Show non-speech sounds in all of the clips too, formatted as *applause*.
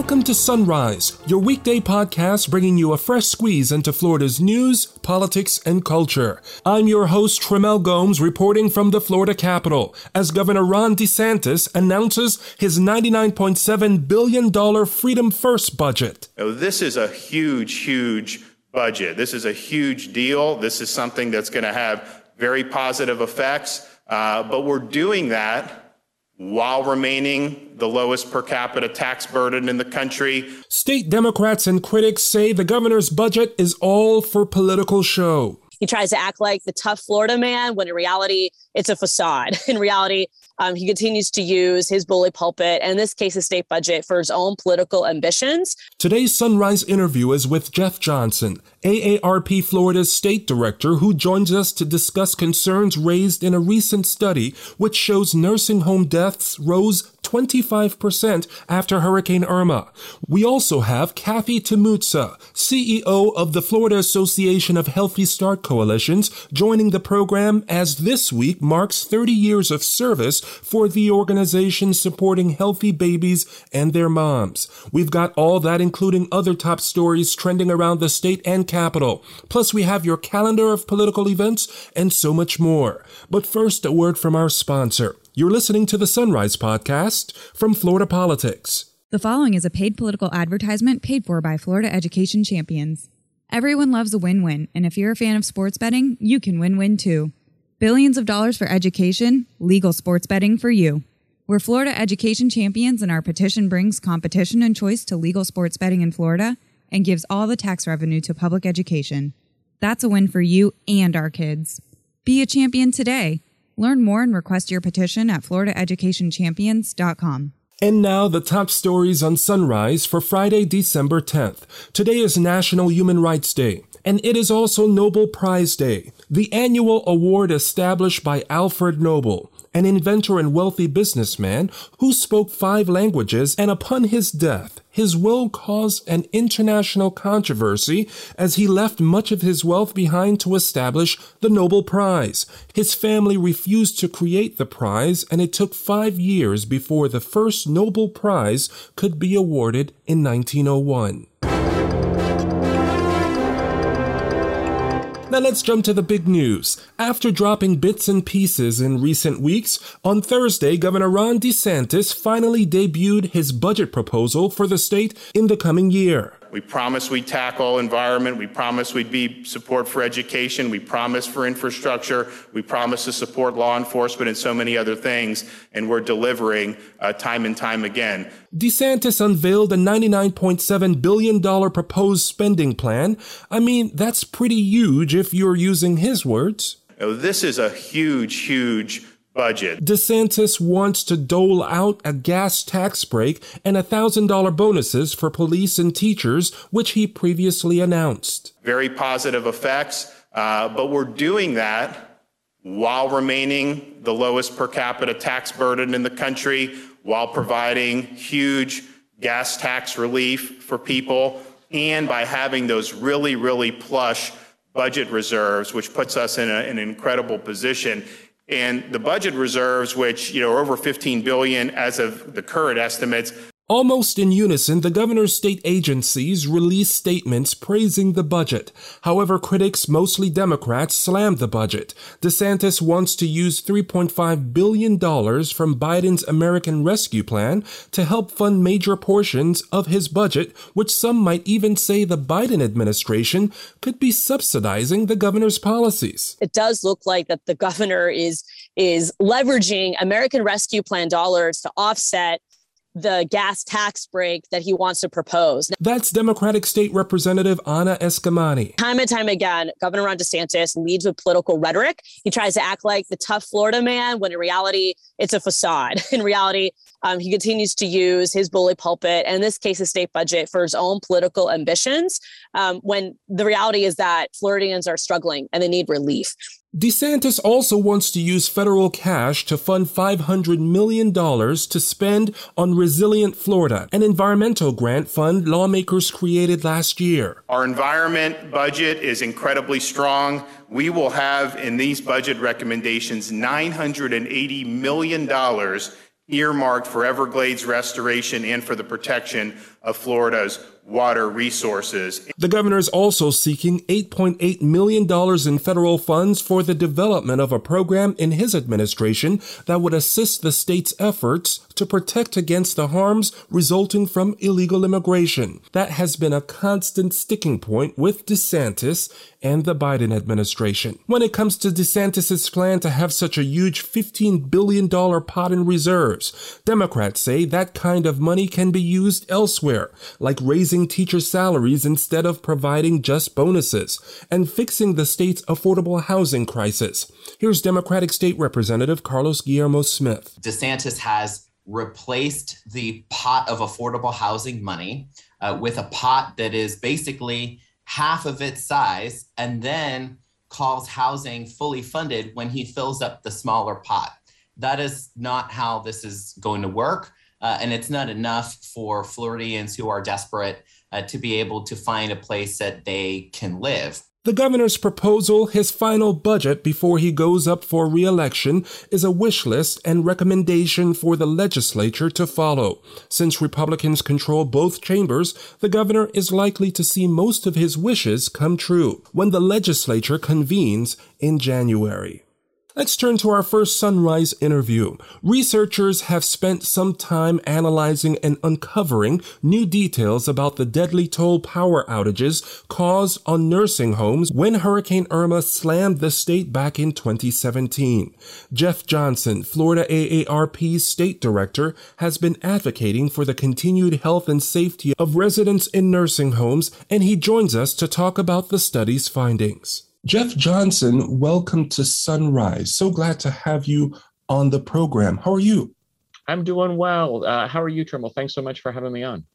Welcome to Sunrise, your weekday podcast bringing you a fresh squeeze into Florida's news, politics, and culture. I'm your host, Tremel Gomes, reporting from the Florida Capitol as Governor Ron DeSantis announces his $99.7 billion Freedom First budget. This is a huge, huge budget. This is a huge deal. This is something that's going to have very positive effects, uh, but we're doing that while remaining the lowest per capita tax burden in the country. State Democrats and critics say the governor's budget is all for political show. He tries to act like the tough Florida man when in reality, it's a facade. *laughs* In reality, um, he continues to use his bully pulpit, and in this case, the state budget, for his own political ambitions. Today's Sunrise interview is with Jeff Johnson, AARP Florida's state director, who joins us to discuss concerns raised in a recent study which shows nursing home deaths rose 25% after Hurricane Irma. We also have Cathy Timuta, CEO of the Florida Association of Healthy Start Coalitions, joining the program as this week marks 30 years of service for the organization supporting healthy babies and their moms. We've got all that, including other top stories trending around the state and capital. Plus, we have your calendar of political events and so much more. But first, a word from our sponsor. You're listening to the Sunrise Podcast from Florida Politics. The following is a paid political advertisement paid for by Florida Education Champions. Everyone loves a win win, and if you're a fan of sports betting, you can win win too. Billions of dollars for education, legal sports betting for you. We're Florida Education Champions, and our petition brings competition and choice to legal sports betting in Florida and gives all the tax revenue to public education. That's a win for you and our kids. Be a champion today. Learn more and request your petition at floridaeducationchampions.com. And now the top stories on Sunrise for Friday, December 10th. Today is National Human Rights Day, and it is also Nobel Prize Day, the annual award established by Alfred Nobel, an inventor and wealthy businessman who spoke five languages, and upon his death, his will caused an international controversy as he left much of his wealth behind to establish the Nobel Prize. His family refused to create the prize, and it took five years before the first Nobel Prize could be awarded in 1901. Now let's jump to the big news. After dropping bits and pieces in recent weeks, on Thursday, Governor Ron DeSantis finally debuted his budget proposal for the state in the coming year. We promised we'd tackle environment. We promised we'd be support for education. We promised for infrastructure. We promised to support law enforcement and so many other things. And we're delivering uh, time and time again. DeSantis unveiled a $99.7 billion proposed spending plan. I mean, that's pretty huge if you're using his words. this is a huge, huge budget. DeSantis wants to dole out a gas tax break and $1,000 bonuses for police and teachers, which he previously announced. Very positive effects, uh, but we're doing that while remaining the lowest per capita tax burden in the country, while providing huge gas tax relief for people, and by having those really, really plush budget reserves, which puts us in, a, in an incredible position. And the budget reserves, which you know are over 15 billion as of the current estimates, Almost in unison, the governor's state agencies released statements praising the budget. However, critics, mostly Democrats, slammed the budget. DeSantis wants to use $3.5 billion from Biden's American Rescue Plan to help fund major portions of his budget, which some might even say the Biden administration could be subsidizing the governor's policies. It does look like that the governor is is leveraging American Rescue Plan dollars to offset the gas tax break that he wants to propose. That's Democratic State Representative Anna Eskamani. Time and time again, Governor Ron DeSantis leads with political rhetoric. He tries to act like the tough Florida man when in reality, it's a facade. *laughs* In reality, um, he continues to use his bully pulpit and in this case, the state budget for his own political ambitions. Um, when the reality is that Floridians are struggling and they need relief. DeSantis also wants to use federal cash to fund $500 million to spend on Resilient Florida, an environmental grant fund lawmakers created last year. Our environment budget is incredibly strong. We will have in these budget recommendations $980 million earmarked for Everglades restoration and for the protection of Florida's water resources. The governor is also seeking $8.8 million in federal funds for the development of a program in his administration that would assist the state's efforts to protect against the harms resulting from illegal immigration. That has been a constant sticking point with DeSantis and the Biden administration. When it comes to DeSantis' plan to have such a huge $15 billion pot in reserves, Democrats say that kind of money can be used elsewhere, like raising teacher salaries instead of providing just bonuses, and fixing the state's affordable housing crisis. Here's Democratic State Representative Carlos Guillermo Smith. DeSantis has replaced the pot of affordable housing money uh, with a pot that is basically half of its size and then calls housing fully funded when he fills up the smaller pot. That is not how this is going to work. Uh, and it's not enough for Floridians who are desperate uh, to be able to find a place that they can live. The governor's proposal, his final budget before he goes up for re-election, is a wish list and recommendation for the legislature to follow. Since Republicans control both chambers, the governor is likely to see most of his wishes come true when the legislature convenes in January. Let's turn to our first sunrise interview. Researchers have spent some time analyzing and uncovering new details about the deadly toll power outages caused on nursing homes when Hurricane Irma slammed the state back in 2017. Jeff Johnson, Florida AARP's state director, has been advocating for the continued health and safety of residents in nursing homes, and he joins us to talk about the study's findings. Jeff Johnson, welcome to Sunrise. So glad to have you on the program. How are you? I'm doing well. Uh, how are you, Trimble? Thanks so much for having me on.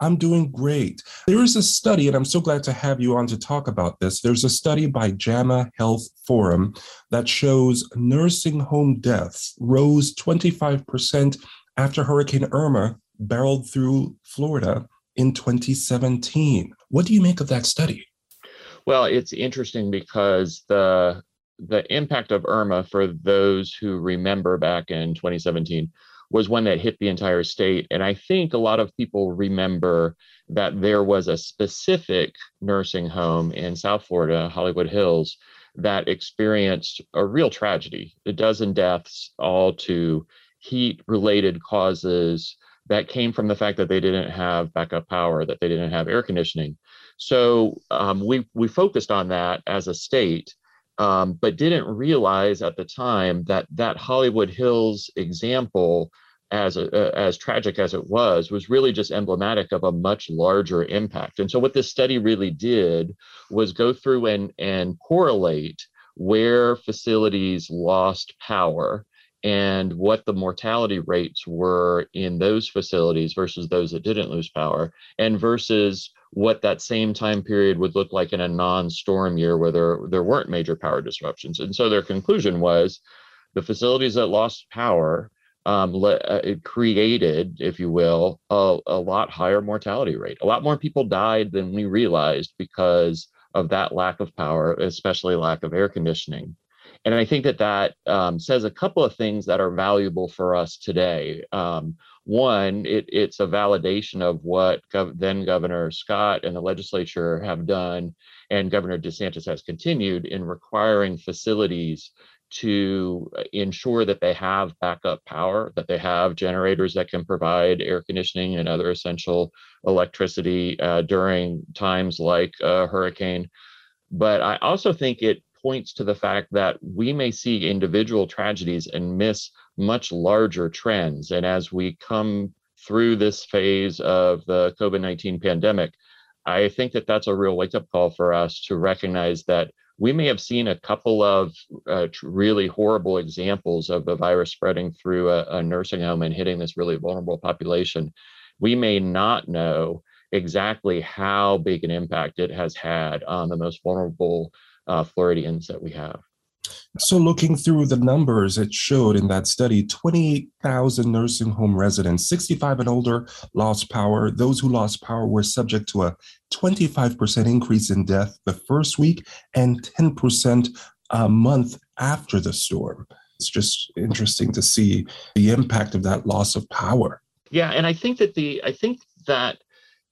I'm doing great. There is a study, and I'm so glad to have you on to talk about this. There's a study by JAMA Health Forum that shows nursing home deaths rose 25% after Hurricane Irma barreled through Florida in 2017. What do you make of that study? Well, it's interesting because the the impact of Irma for those who remember back in 2017 was one that hit the entire state. And I think a lot of people remember that there was a specific nursing home in South Florida, Hollywood Hills, that experienced a real tragedy a dozen deaths, all to heat related causes that came from the fact that they didn't have backup power, that they didn't have air conditioning. So um, we we focused on that as a state, um, but didn't realize at the time that that Hollywood Hills example, as a, uh, as tragic as it was, was really just emblematic of a much larger impact. And so what this study really did was go through and and correlate where facilities lost power and what the mortality rates were in those facilities versus those that didn't lose power and versus what that same time period would look like in a non-storm year where there, there weren't major power disruptions. And so their conclusion was the facilities that lost power um, le- uh, it created, if you will, a, a lot higher mortality rate. A lot more people died than we realized because of that lack of power, especially lack of air conditioning. And I think that that um, says a couple of things that are valuable for us today. Um, one, it, it's a validation of what Gov- then Governor Scott and the legislature have done, and Governor DeSantis has continued in requiring facilities to uh, ensure that they have backup power, that they have generators that can provide air conditioning and other essential electricity uh, during times like a hurricane. But I also think it points to the fact that we may see individual tragedies and miss much larger trends. And as we come through this phase of the COVID 19 pandemic, I think that that's a real wake up call for us to recognize that we may have seen a couple of uh, really horrible examples of the virus spreading through a, a nursing home and hitting this really vulnerable population. We may not know exactly how big an impact it has had on the most vulnerable uh, Floridians that we have. So, looking through the numbers, it showed in that study 28,000 nursing home residents, 65 and older, lost power. Those who lost power were subject to a 25% increase in death the first week and 10% a month after the storm. It's just interesting to see the impact of that loss of power. Yeah, and I think that the I think that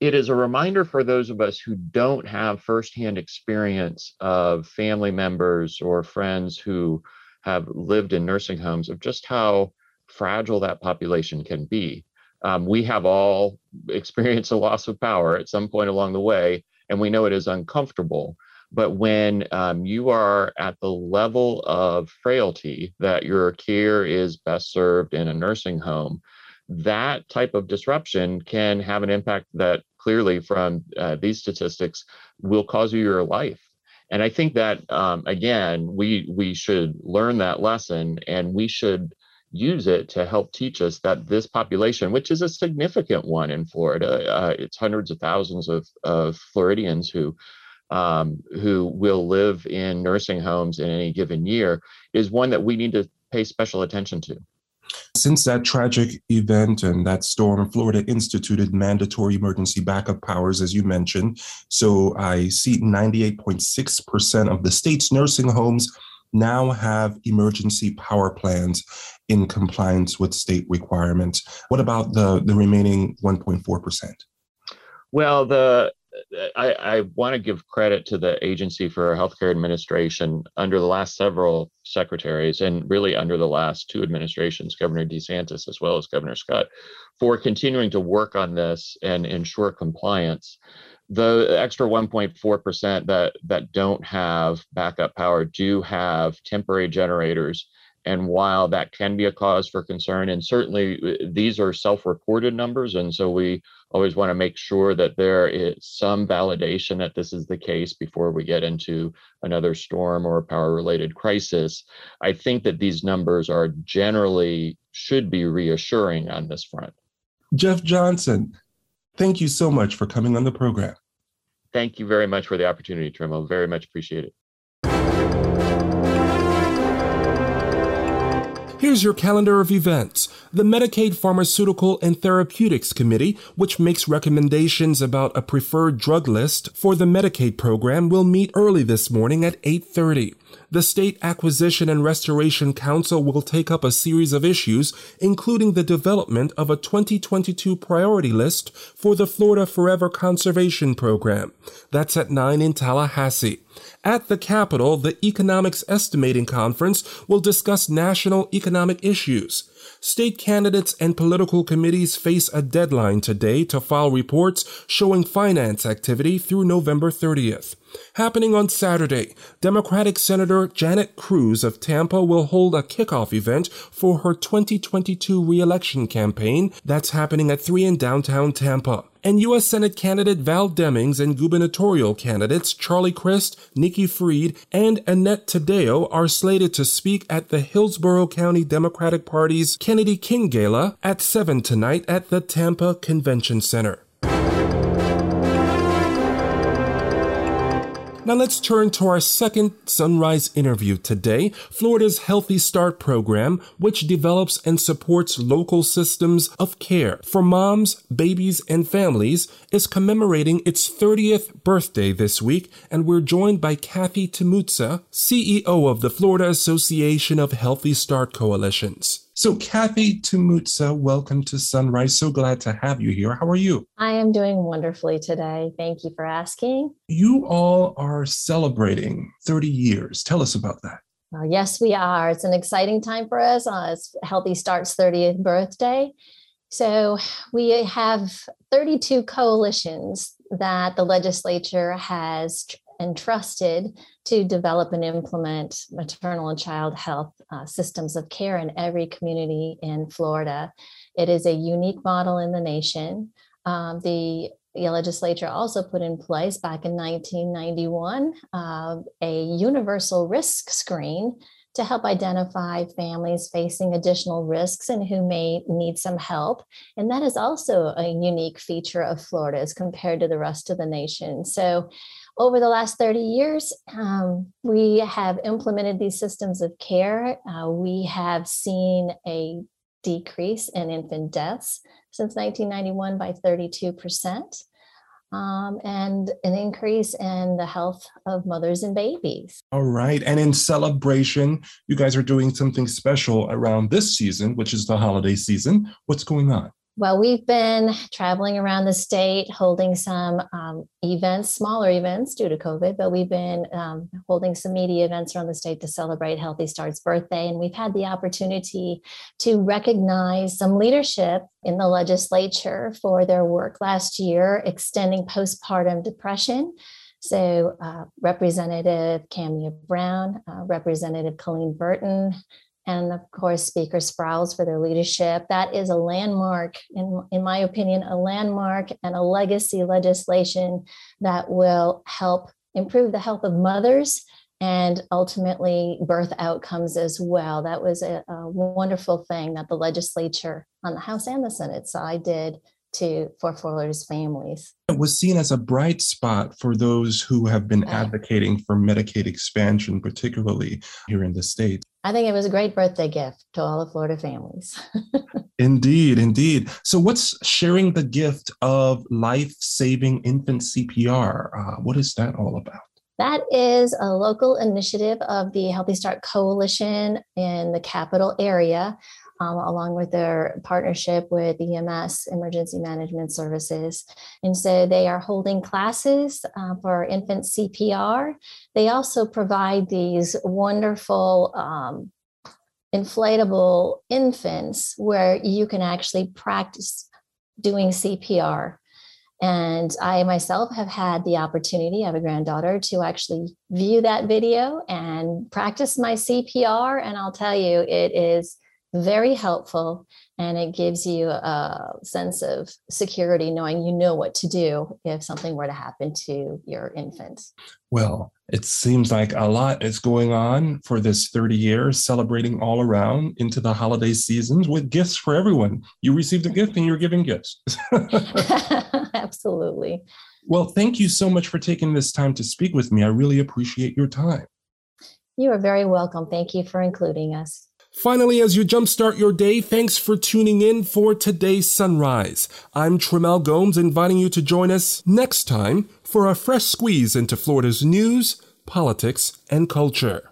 it is a reminder for those of us who don't have firsthand experience of family members or friends who have lived in nursing homes of just how fragile that population can be. Um, we have all *laughs* experienced a loss of power at some point along the way, and we know it is uncomfortable. But when um, you are at the level of frailty that your care is best served in a nursing home, that type of disruption can have an impact that clearly, from uh, these statistics, will cause you your life. And I think that um, again, we we should learn that lesson, and we should use it to help teach us that this population, which is a significant one in Florida, uh, it's hundreds of thousands of, of Floridians who um, who will live in nursing homes in any given year, is one that we need to pay special attention to. Since that tragic event and that storm, Florida instituted mandatory emergency backup powers, as you mentioned. So I see 98.6% of the state's nursing homes now have emergency power plans in compliance with state requirements. What about the, the remaining 1.4%? Well, the I, I want to give credit to the Agency for Healthcare Administration under the last several secretaries and really under the last two administrations, Governor DeSantis as well as Governor Scott, for continuing to work on this and ensure compliance. The extra 1.4% that that don't have backup power do have temporary generators and while that can be a cause for concern and certainly uh, these are self-reported numbers and so we always want to make sure that there is some validation that this is the case before we get into another storm or power related crisis i think that these numbers are generally should be reassuring on this front jeff johnson Thank you so much for coming on the program. Thank you very much for the opportunity, Trimo. Very much appreciate it. Here's your calendar of events. The Medicaid Pharmaceutical and Therapeutics Committee, which makes recommendations about a preferred drug list for the Medicaid program, will meet early this morning at 8:30 the State Acquisition and Restoration Council will take up a series of issues, including the development of a 2022 priority list for the Florida Forever Conservation Program. That's at 9 in Tallahassee. At the Capitol, the Economics Estimating Conference will discuss national economic issues. State candidates and political committees face a deadline today to file reports showing finance activity through November 30th. Happening on Saturday, Democratic Senator Janet Cruz of Tampa will hold a kickoff event for her 2022 reelection campaign that's happening at 3 in downtown Tampa. And U.S. Senate candidate Val Demings and gubernatorial candidates Charlie Crist, Nikki Fried, and Annette Taddeo are slated to speak at the Hillsborough County Democratic Party's Kennedy King Gala at 7 tonight at the Tampa Convention Center. Now let's turn to our second Sunrise interview today. Florida's Healthy Start program, which develops and supports local systems of care for moms, babies, and families, is commemorating its 30th birthday this week, and we're joined by Cathy Timuta, CEO of the Florida Association of Healthy Start Coalitions. So, Cathy Timuta, welcome to Sunrise. So glad to have you here. How are you? I am doing wonderfully today. Thank you for asking. You all are celebrating 30 years. Tell us about that. Well, yes, we are. It's an exciting time for us. Uh, it's Healthy Start's 30th birthday. So, we have 32 coalitions that the legislature has entrusted to develop and implement maternal and child health uh, systems of care in every community in Florida. It is a unique model in the nation. Um, the, the legislature also put in place back in 1991 uh, a universal risk screen to help identify families facing additional risks and who may need some help. And that is also a unique feature of Florida as compared to the rest of the nation. So over the last 30 years, um, we have implemented these systems of care. Uh, we have seen a decrease in infant deaths since 1991 by 32%. um, and an increase in the health of mothers and babies. All right. And in celebration, you guys are doing something special around this season, which is the holiday season. What's going on? Well, we've been traveling around the state holding some um, events, smaller events due to COVID, but we've been um, holding some media events around the state to celebrate Healthy Start's birthday. And we've had the opportunity to recognize some leadership in the legislature for their work last year, extending postpartum depression. So, uh, Representative Kamia Brown, uh, Representative Colleen Burton, and of course Speaker Sprowls for their leadership. That is a landmark, in, in my opinion, a landmark and a legacy legislation that will help improve the health of mothers and ultimately birth outcomes as well. That was a, a wonderful thing that the legislature on the House and the Senate side did to for Florida's families. It was seen as a bright spot for those who have been advocating for Medicaid expansion, particularly here in the state. I think it was a great birthday gift to all the Florida families. *laughs* indeed, indeed. So, what's sharing the gift of life saving infant CPR? Uh, what is that all about? That is a local initiative of the Healthy Start Coalition in the capital area um, along with their partnership with EMS, Emergency Management Services. And so they are holding classes uh, for infant CPR. They also provide these wonderful um, inflatable infants where you can actually practice doing CPR. And I myself have had the opportunity, I have a granddaughter, to actually view that video and practice my CPR. And I'll tell you, it is very helpful and it gives you a sense of security knowing you know what to do if something were to happen to your infant. Well, it seems like a lot is going on for this 30 years, celebrating all around into the holiday seasons with gifts for everyone. You received a gift and you're giving gifts. *laughs* *laughs* Absolutely. Well, thank you so much for taking this time to speak with me. I really appreciate your time. You are very welcome. Thank you for including us. Finally, as you jumpstart your day, thanks for tuning in for today's sunrise. I'm Tremel Gomes, inviting you to join us next time for a fresh squeeze into Florida's news, politics, and culture.